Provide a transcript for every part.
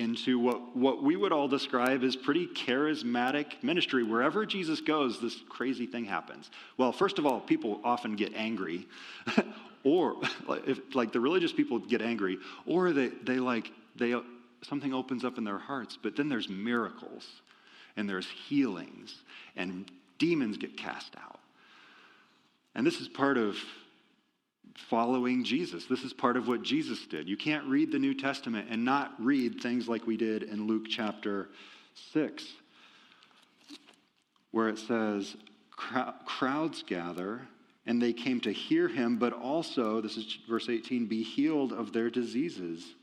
into what, what we would all describe as pretty charismatic ministry. Wherever Jesus goes, this crazy thing happens. Well, first of all, people often get angry, or if, like the religious people get angry, or they, they like, they, something opens up in their hearts, but then there's miracles, and there's healings, and demons get cast out. And this is part of following Jesus. This is part of what Jesus did. You can't read the New Testament and not read things like we did in Luke chapter 6, where it says, Crowds gather, and they came to hear him, but also, this is verse 18, be healed of their diseases.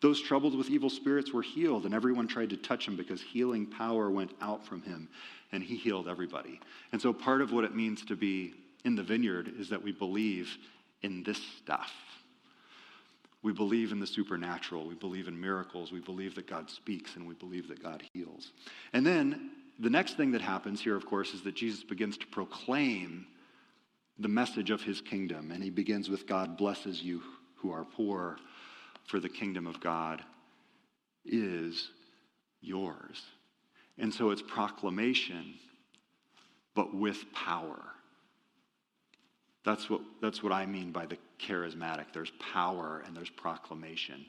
Those troubled with evil spirits were healed, and everyone tried to touch him because healing power went out from him, and he healed everybody. And so, part of what it means to be in the vineyard is that we believe in this stuff. We believe in the supernatural. We believe in miracles. We believe that God speaks and we believe that God heals. And then the next thing that happens here, of course, is that Jesus begins to proclaim the message of his kingdom. And he begins with God blesses you who are poor, for the kingdom of God is yours. And so it's proclamation, but with power. That's what, that's what I mean by the charismatic. There's power and there's proclamation,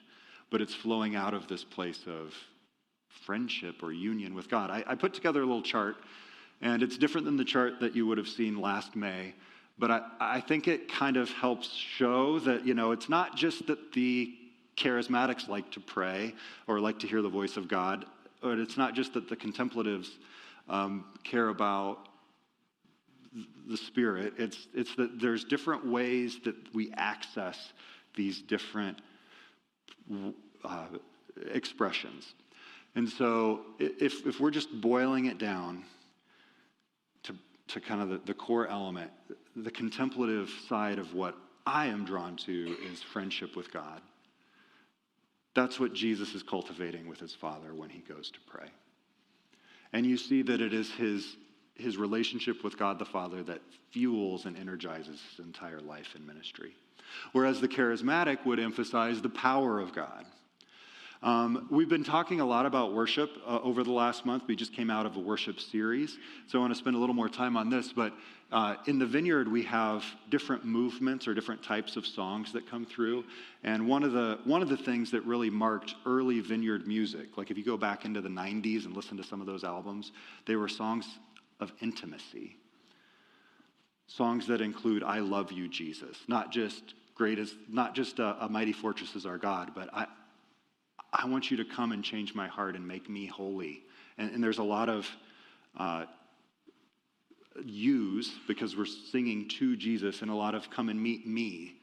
but it's flowing out of this place of friendship or union with God. I, I put together a little chart, and it's different than the chart that you would have seen last May, but I, I think it kind of helps show that, you know, it's not just that the charismatics like to pray or like to hear the voice of God, but it's not just that the contemplatives um, care about the Spirit. It's, it's that there's different ways that we access these different uh, expressions. And so if, if we're just boiling it down to, to kind of the, the core element, the contemplative side of what I am drawn to is friendship with God. That's what Jesus is cultivating with his Father when he goes to pray. And you see that it is his his relationship with God the Father that fuels and energizes his entire life and ministry. Whereas the charismatic would emphasize the power of God. Um, we've been talking a lot about worship uh, over the last month. We just came out of a worship series, so I want to spend a little more time on this. But uh, in the vineyard, we have different movements or different types of songs that come through. And one of the one of the things that really marked early vineyard music, like if you go back into the '90s and listen to some of those albums, they were songs of intimacy. Songs that include I love you, Jesus, not just great as not just a, a mighty fortress is our God, but I I want you to come and change my heart and make me holy. And, and there's a lot of uh, use because we're singing to Jesus, and a lot of come and meet me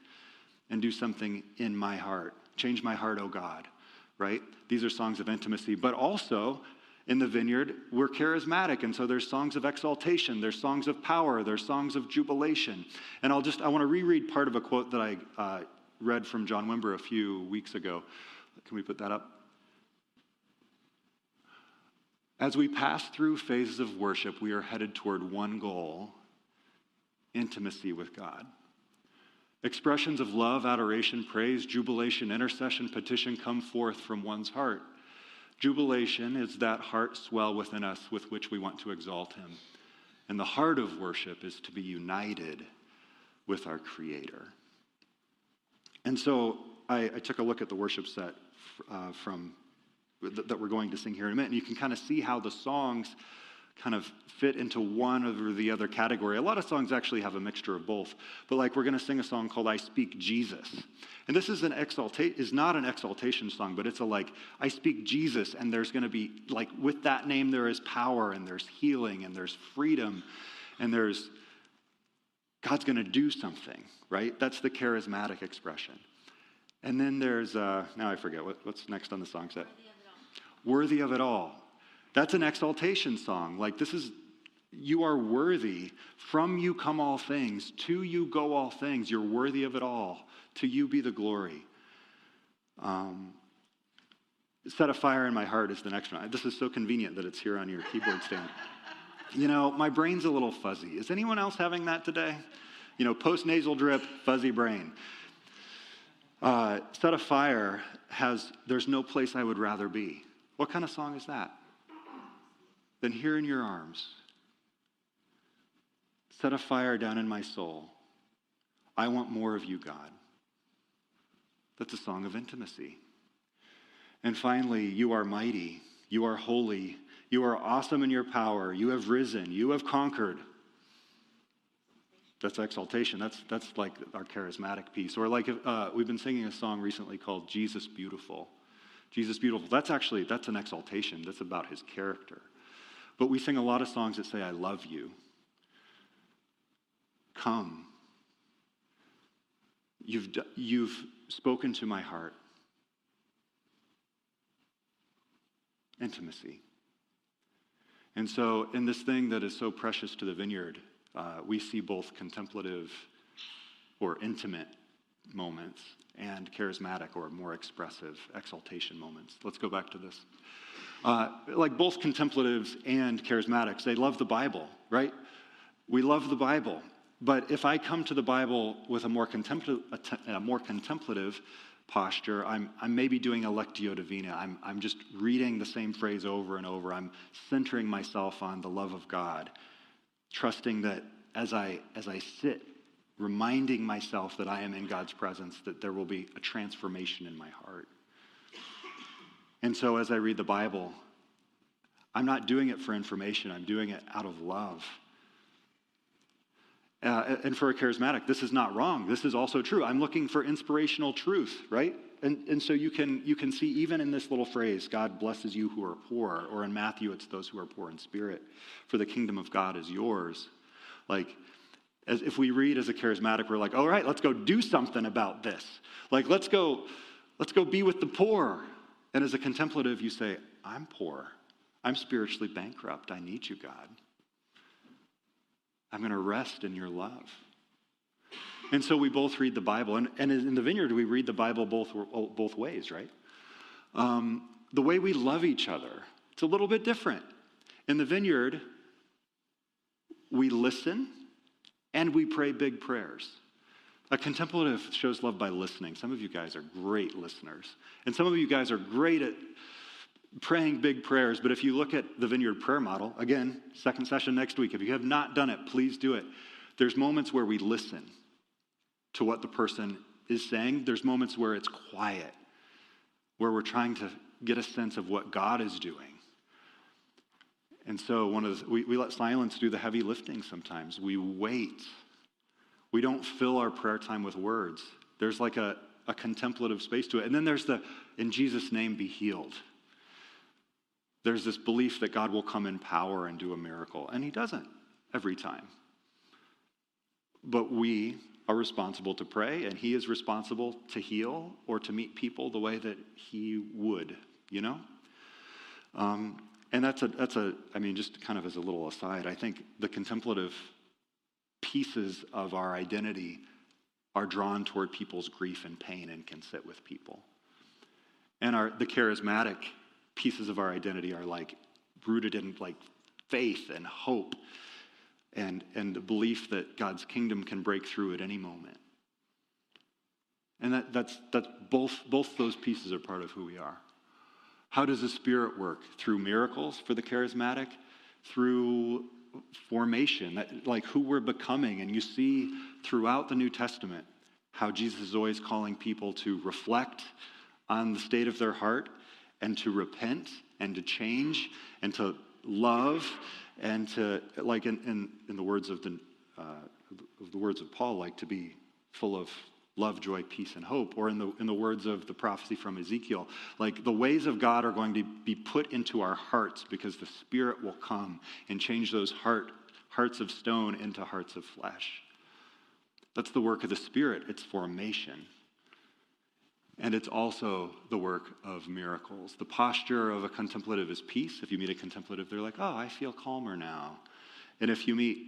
and do something in my heart. Change my heart, oh God, right? These are songs of intimacy, but also in the vineyard, we're charismatic. And so there's songs of exaltation, there's songs of power, there's songs of jubilation. And I'll just, I want to reread part of a quote that I uh, read from John Wimber a few weeks ago. Can we put that up? As we pass through phases of worship, we are headed toward one goal intimacy with God. Expressions of love, adoration, praise, jubilation, intercession, petition come forth from one's heart. Jubilation is that heart swell within us with which we want to exalt Him. And the heart of worship is to be united with our Creator. And so I, I took a look at the worship set uh, from that we're going to sing here in a minute, and you can kind of see how the songs kind of fit into one or the other category. A lot of songs actually have a mixture of both. But like we're going to sing a song called I Speak Jesus. And this is an exaltation is not an exaltation song, but it's a like I speak Jesus and there's going to be like with that name there is power and there's healing and there's freedom and there's God's going to do something, right? That's the charismatic expression. And then there's uh, now I forget what, what's next on the song set. worthy of it all. That's an exaltation song. Like, this is, you are worthy. From you come all things. To you go all things. You're worthy of it all. To you be the glory. Um, Set a fire in my heart is the next one. This is so convenient that it's here on your keyboard stand. You know, my brain's a little fuzzy. Is anyone else having that today? You know, post nasal drip, fuzzy brain. Uh, Set a fire has There's no place I would rather be. What kind of song is that? Than here in your arms. Set a fire down in my soul. I want more of you, God. That's a song of intimacy. And finally, you are mighty, you are holy, you are awesome in your power, you have risen, you have conquered. That's exaltation. That's, that's like our charismatic piece. Or like uh, we've been singing a song recently called Jesus Beautiful. Jesus Beautiful. That's actually, that's an exaltation. That's about his character. But we sing a lot of songs that say, I love you. Come. You've, you've spoken to my heart. intimacy. And so, in this thing that is so precious to the vineyard, uh, we see both contemplative or intimate moments and charismatic or more expressive exaltation moments. Let's go back to this. Uh, like both contemplatives and charismatics, they love the Bible, right? We love the Bible. But if I come to the Bible with a more, a more contemplative posture. I'm, I'm maybe doing a lectio divina. I'm, I'm just reading the same phrase over and over. I'm centering myself on the love of God, trusting that as I, as I sit, reminding myself that I am in God's presence, that there will be a transformation in my heart. And so as I read the Bible, I'm not doing it for information, I'm doing it out of love. Uh, and for a charismatic, this is not wrong. This is also true. I'm looking for inspirational truth, right? And, and so you can, you can see even in this little phrase, God blesses you who are poor, or in Matthew, it's those who are poor in spirit, for the kingdom of God is yours. Like, as if we read as a charismatic, we're like, all right, let's go do something about this. Like, let's go, let's go be with the poor. And as a contemplative, you say, I'm poor. I'm spiritually bankrupt. I need you, God. I'm going to rest in your love. And so we both read the Bible. And, and in the vineyard, we read the Bible both, both ways, right? Um, the way we love each other, it's a little bit different. In the vineyard, we listen and we pray big prayers. A contemplative shows love by listening. Some of you guys are great listeners. And some of you guys are great at praying big prayers, but if you look at the Vineyard prayer model, again, second session next week, if you have not done it, please do it. There's moments where we listen to what the person is saying, there's moments where it's quiet, where we're trying to get a sense of what God is doing. And so one of the, we, we let silence do the heavy lifting sometimes. We wait. We don't fill our prayer time with words. There's like a, a contemplative space to it. And then there's the, in Jesus' name, be healed there's this belief that God will come in power and do a miracle, and He doesn't every time. But we are responsible to pray, and He is responsible to heal or to meet people the way that He would, you know? Um, and that's a, that's a, I mean, just kind of as a little aside, I think the contemplative pieces of our identity are drawn toward people's grief and pain and can sit with people. And our, the charismatic pieces of our identity are like rooted in like faith and hope and, and the belief that God's kingdom can break through at any moment. And that, that's, that's both, both those pieces are part of who we are. How does the Spirit work? Through miracles for the charismatic, through formation, that, like who we're becoming. And you see throughout the New Testament how Jesus is always calling people to reflect on the state of their heart and to repent and to change and to love and to, like in, in, in the words of the, uh, of the words of Paul, like to be full of love, joy, peace, and hope. Or in the, in the words of the prophecy from Ezekiel, like the ways of God are going to be put into our hearts because the Spirit will come and change those heart, hearts of stone into hearts of flesh. That's the work of the Spirit, it's formation. And it's also the work of miracles. The posture of a contemplative is peace. If you meet a contemplative, they're like, oh, I feel calmer now. And if you meet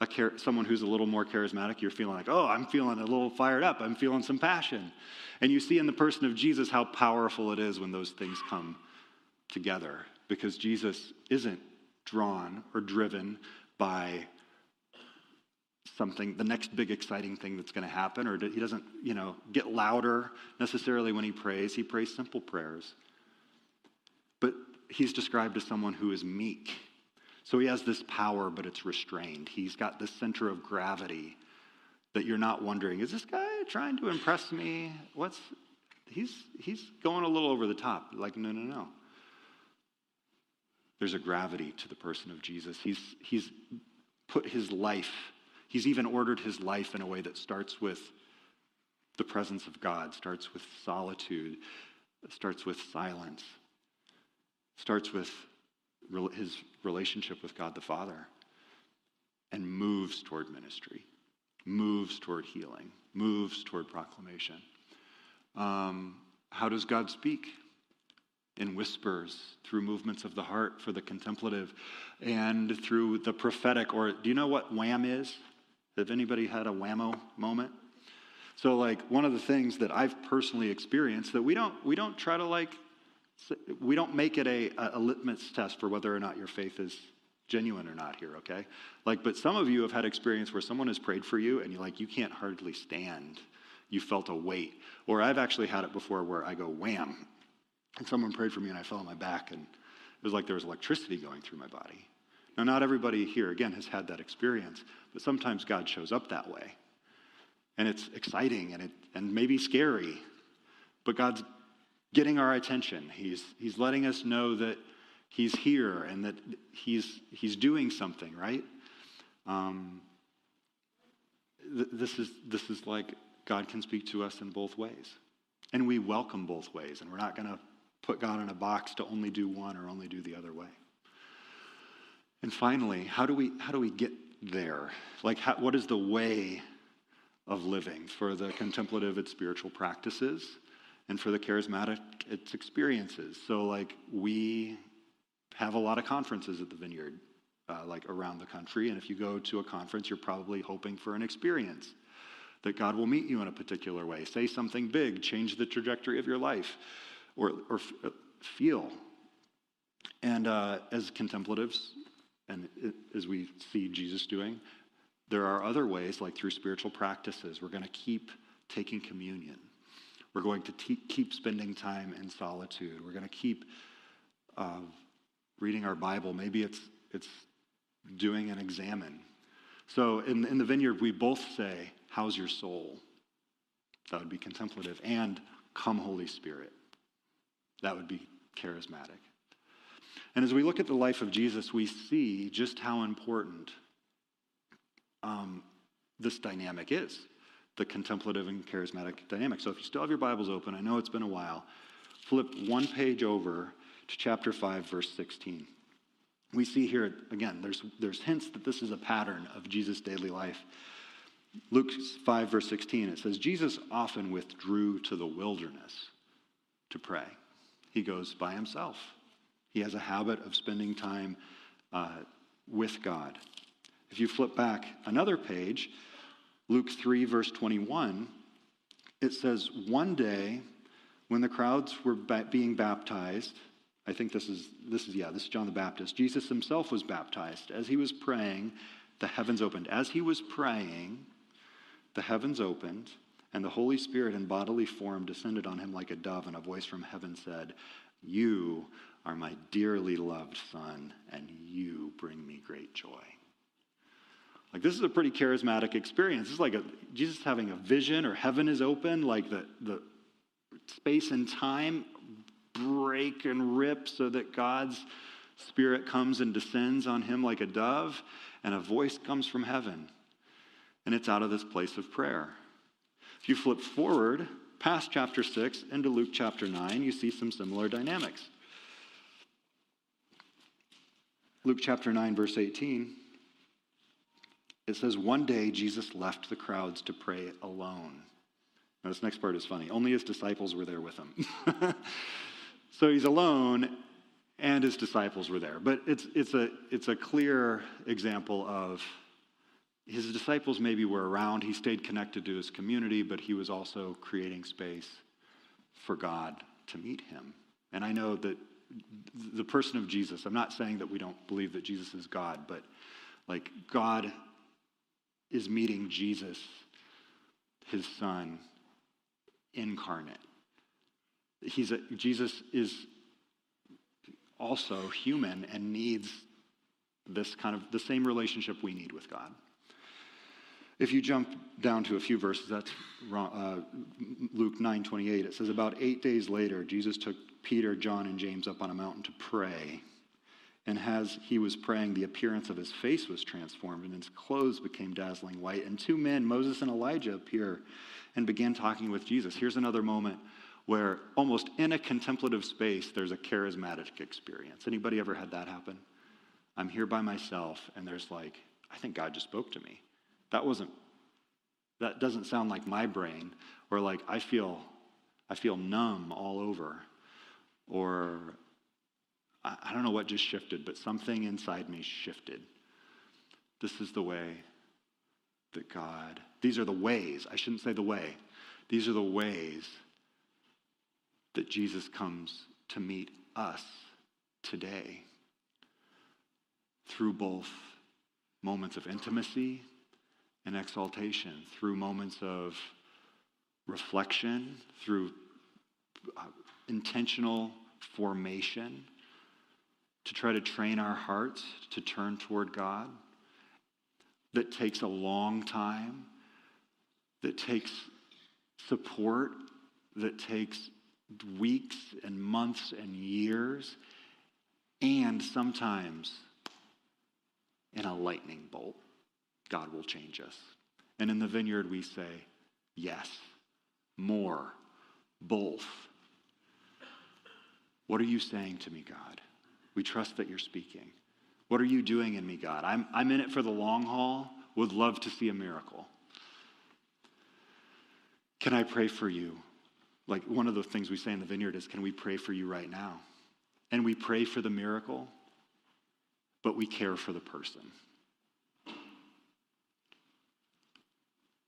a, someone who's a little more charismatic, you're feeling like, oh, I'm feeling a little fired up. I'm feeling some passion. And you see in the person of Jesus how powerful it is when those things come together because Jesus isn't drawn or driven by something, the next big exciting thing that's going to happen, or he doesn't, you know, get louder necessarily when he prays. He prays simple prayers. But he's described as someone who is meek. So he has this power, but it's restrained. He's got this center of gravity that you're not wondering, is this guy trying to impress me? What's he's he's going a little over the top. Like, no, no, no. There's a gravity to the person of Jesus. He's he's put his life He's even ordered his life in a way that starts with the presence of God, starts with solitude, starts with silence, starts with his relationship with God the Father, and moves toward ministry, moves toward healing, moves toward proclamation. Um, how does God speak? In whispers, through movements of the heart for the contemplative, and through the prophetic. Or do you know what wham is? Have anybody had a whammo moment? So, like, one of the things that I've personally experienced that we don't we don't try to like we don't make it a, a litmus test for whether or not your faith is genuine or not here, okay? Like, but some of you have had experience where someone has prayed for you and you like you can't hardly stand. You felt a weight. Or I've actually had it before where I go wham, and someone prayed for me and I fell on my back and it was like there was electricity going through my body. Now, not everybody here, again, has had that experience, but sometimes God shows up that way. And it's exciting and, it, and maybe scary, but God's getting our attention. He's, he's letting us know that He's here and that He's, he's doing something, right? Um, th- this, is, this is like God can speak to us in both ways. And we welcome both ways, and we're not going to put God in a box to only do one or only do the other way. And finally, how do we, how do we get there? Like, how, what is the way of living? For the contemplative, it's spiritual practices, and for the charismatic, it's experiences. So, like, we have a lot of conferences at the Vineyard, uh, like around the country. And if you go to a conference, you're probably hoping for an experience that God will meet you in a particular way, say something big, change the trajectory of your life, or, or f- feel. And uh, as contemplatives, and it, as we see Jesus doing, there are other ways, like through spiritual practices. We're going to keep taking communion. We're going to te- keep spending time in solitude. We're going to keep uh, reading our Bible. Maybe it's, it's doing an examen. So in, in the vineyard, we both say, How's your soul? That would be contemplative. And come, Holy Spirit. That would be charismatic. And as we look at the life of Jesus, we see just how important um, this dynamic is the contemplative and charismatic dynamic. So if you still have your Bibles open, I know it's been a while, flip one page over to chapter 5, verse 16. We see here, again, there's, there's hints that this is a pattern of Jesus' daily life. Luke 5, verse 16, it says, Jesus often withdrew to the wilderness to pray. He goes by himself. He has a habit of spending time uh, with God. If you flip back another page, Luke 3, verse 21, it says, One day when the crowds were being baptized, I think this is, this is, yeah, this is John the Baptist. Jesus himself was baptized. As he was praying, the heavens opened. As he was praying, the heavens opened, and the Holy Spirit in bodily form descended on him like a dove, and a voice from heaven said, You are my dearly loved son, and you bring me great joy. Like, this is a pretty charismatic experience. It's like a, Jesus having a vision, or heaven is open, like the, the space and time break and rip so that God's Spirit comes and descends on him like a dove, and a voice comes from heaven. And it's out of this place of prayer. If you flip forward past chapter 6 into Luke chapter 9, you see some similar dynamics. Luke chapter 9, verse 18, it says, One day Jesus left the crowds to pray alone. Now, this next part is funny. Only his disciples were there with him. so he's alone, and his disciples were there. But it's, it's, a, it's a clear example of his disciples maybe were around. He stayed connected to his community, but he was also creating space for God to meet him. And I know that the person of Jesus, I'm not saying that we don't believe that Jesus is God, but like God is meeting Jesus, his son, incarnate. He's a, Jesus is also human and needs this kind of the same relationship we need with God. If you jump down to a few verses, that's uh, Luke 9 28. It says, About eight days later, Jesus took Peter, John, and James up on a mountain to pray. And as he was praying, the appearance of his face was transformed, and his clothes became dazzling white. And two men, Moses and Elijah, appear and begin talking with Jesus. Here's another moment where almost in a contemplative space, there's a charismatic experience. Anybody ever had that happen? I'm here by myself, and there's like, I think God just spoke to me. That wasn't, that doesn't sound like my brain, or like I feel, I feel numb all over, or I, don't know what just shifted, but something inside me shifted. This is the way that God, these are the ways, I shouldn't say the way, these are the ways that Jesus comes to meet us today through both moments of intimacy and exaltation, through moments of reflection, through uh, intentional formation to try to train our hearts to turn toward God that takes a long time, that takes support, that takes weeks and months and years, and sometimes in a lightning bolt, God will change us. And in the vineyard, we say, yes, more, both. What are you saying to me, God? We trust that you're speaking. What are you doing in me, God? I'm, I'm in it for the long haul, would love to see a miracle. Can I pray for you? Like one of the things we say in the vineyard is, Can we pray for you right now? And we pray for the miracle, but we care for the person.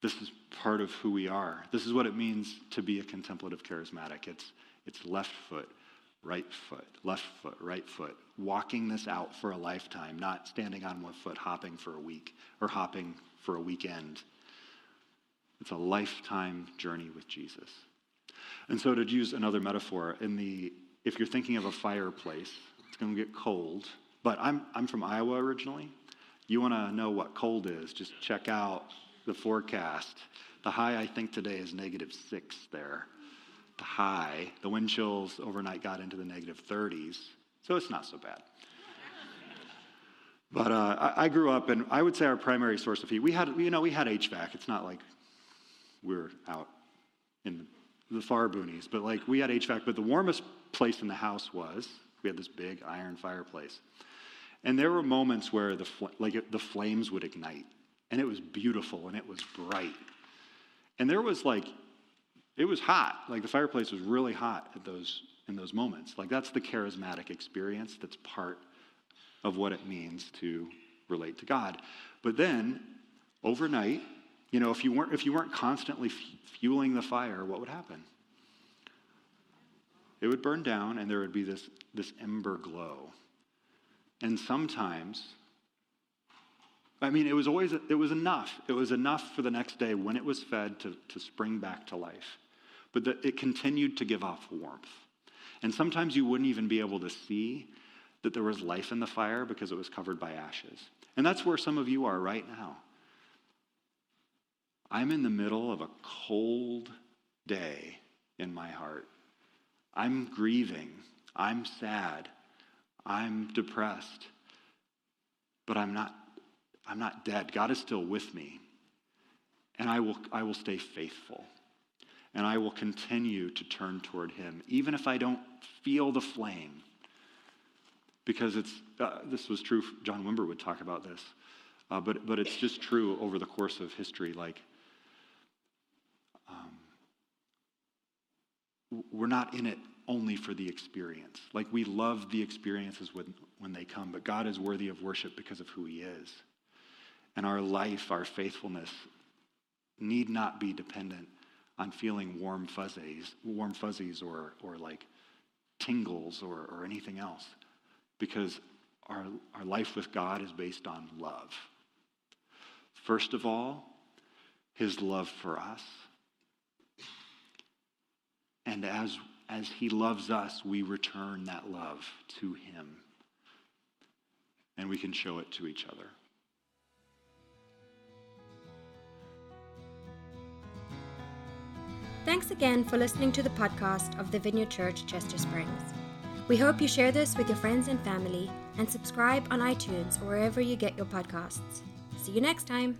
This is part of who we are. This is what it means to be a contemplative charismatic. It's, it's left foot, right foot, left foot, right foot, walking this out for a lifetime, not standing on one foot, hopping for a week or hopping for a weekend. It's a lifetime journey with Jesus. And so, to use another metaphor, in the if you're thinking of a fireplace, it's going to get cold. But I'm I'm from Iowa originally. You want to know what cold is? Just check out the forecast. The high I think today is negative six there the high. The wind chills overnight got into the negative 30s, so it's not so bad. But uh, I, I, grew up, and I would say our primary source of heat. We had, you know, we had HVAC. It's not like we are out in the far boonies, but like we had HVAC. But the warmest place in the house was we had this big iron fireplace, and there were moments where the fl- like it, the flames would ignite, and it was beautiful and it was bright, and there was like it was hot. Like the fireplace was really hot at those in those moments. Like that's the charismatic experience that's part of what it means to relate to God. But then overnight, you know, if you weren't if you weren't constantly f- fueling the fire, what would happen? It would burn down and there would be this this ember glow. And sometimes I mean, it was always, it was enough. It was enough for the next day when it was fed to, to spring back to life. But the, it continued to give off warmth. And sometimes you wouldn't even be able to see that there was life in the fire because it was covered by ashes. And that's where some of you are right now. I'm in the middle of a cold day in my heart. I'm grieving. I'm sad. I'm depressed. But I'm not I'm not dead. God is still with me. And I will, I will stay faithful. And I will continue to turn toward Him, even if I don't feel the flame. Because it's, uh, this was true, John Wimber would talk about this, uh, but, but it's just true over the course of history. Like, um, we're not in it only for the experience. Like we love the experiences when, when they come, but God is worthy of worship because of who he is. And our life, our faithfulness, need not be dependent on feeling warm fuzzies, warm fuzzies or, or like tingles or, or anything else. Because our, our life with God is based on love. First of all, his love for us. And as, as he loves us, we return that love to him. And we can show it to each other. Thanks again for listening to the podcast of the Vineyard Church Chester Springs. We hope you share this with your friends and family and subscribe on iTunes or wherever you get your podcasts. See you next time.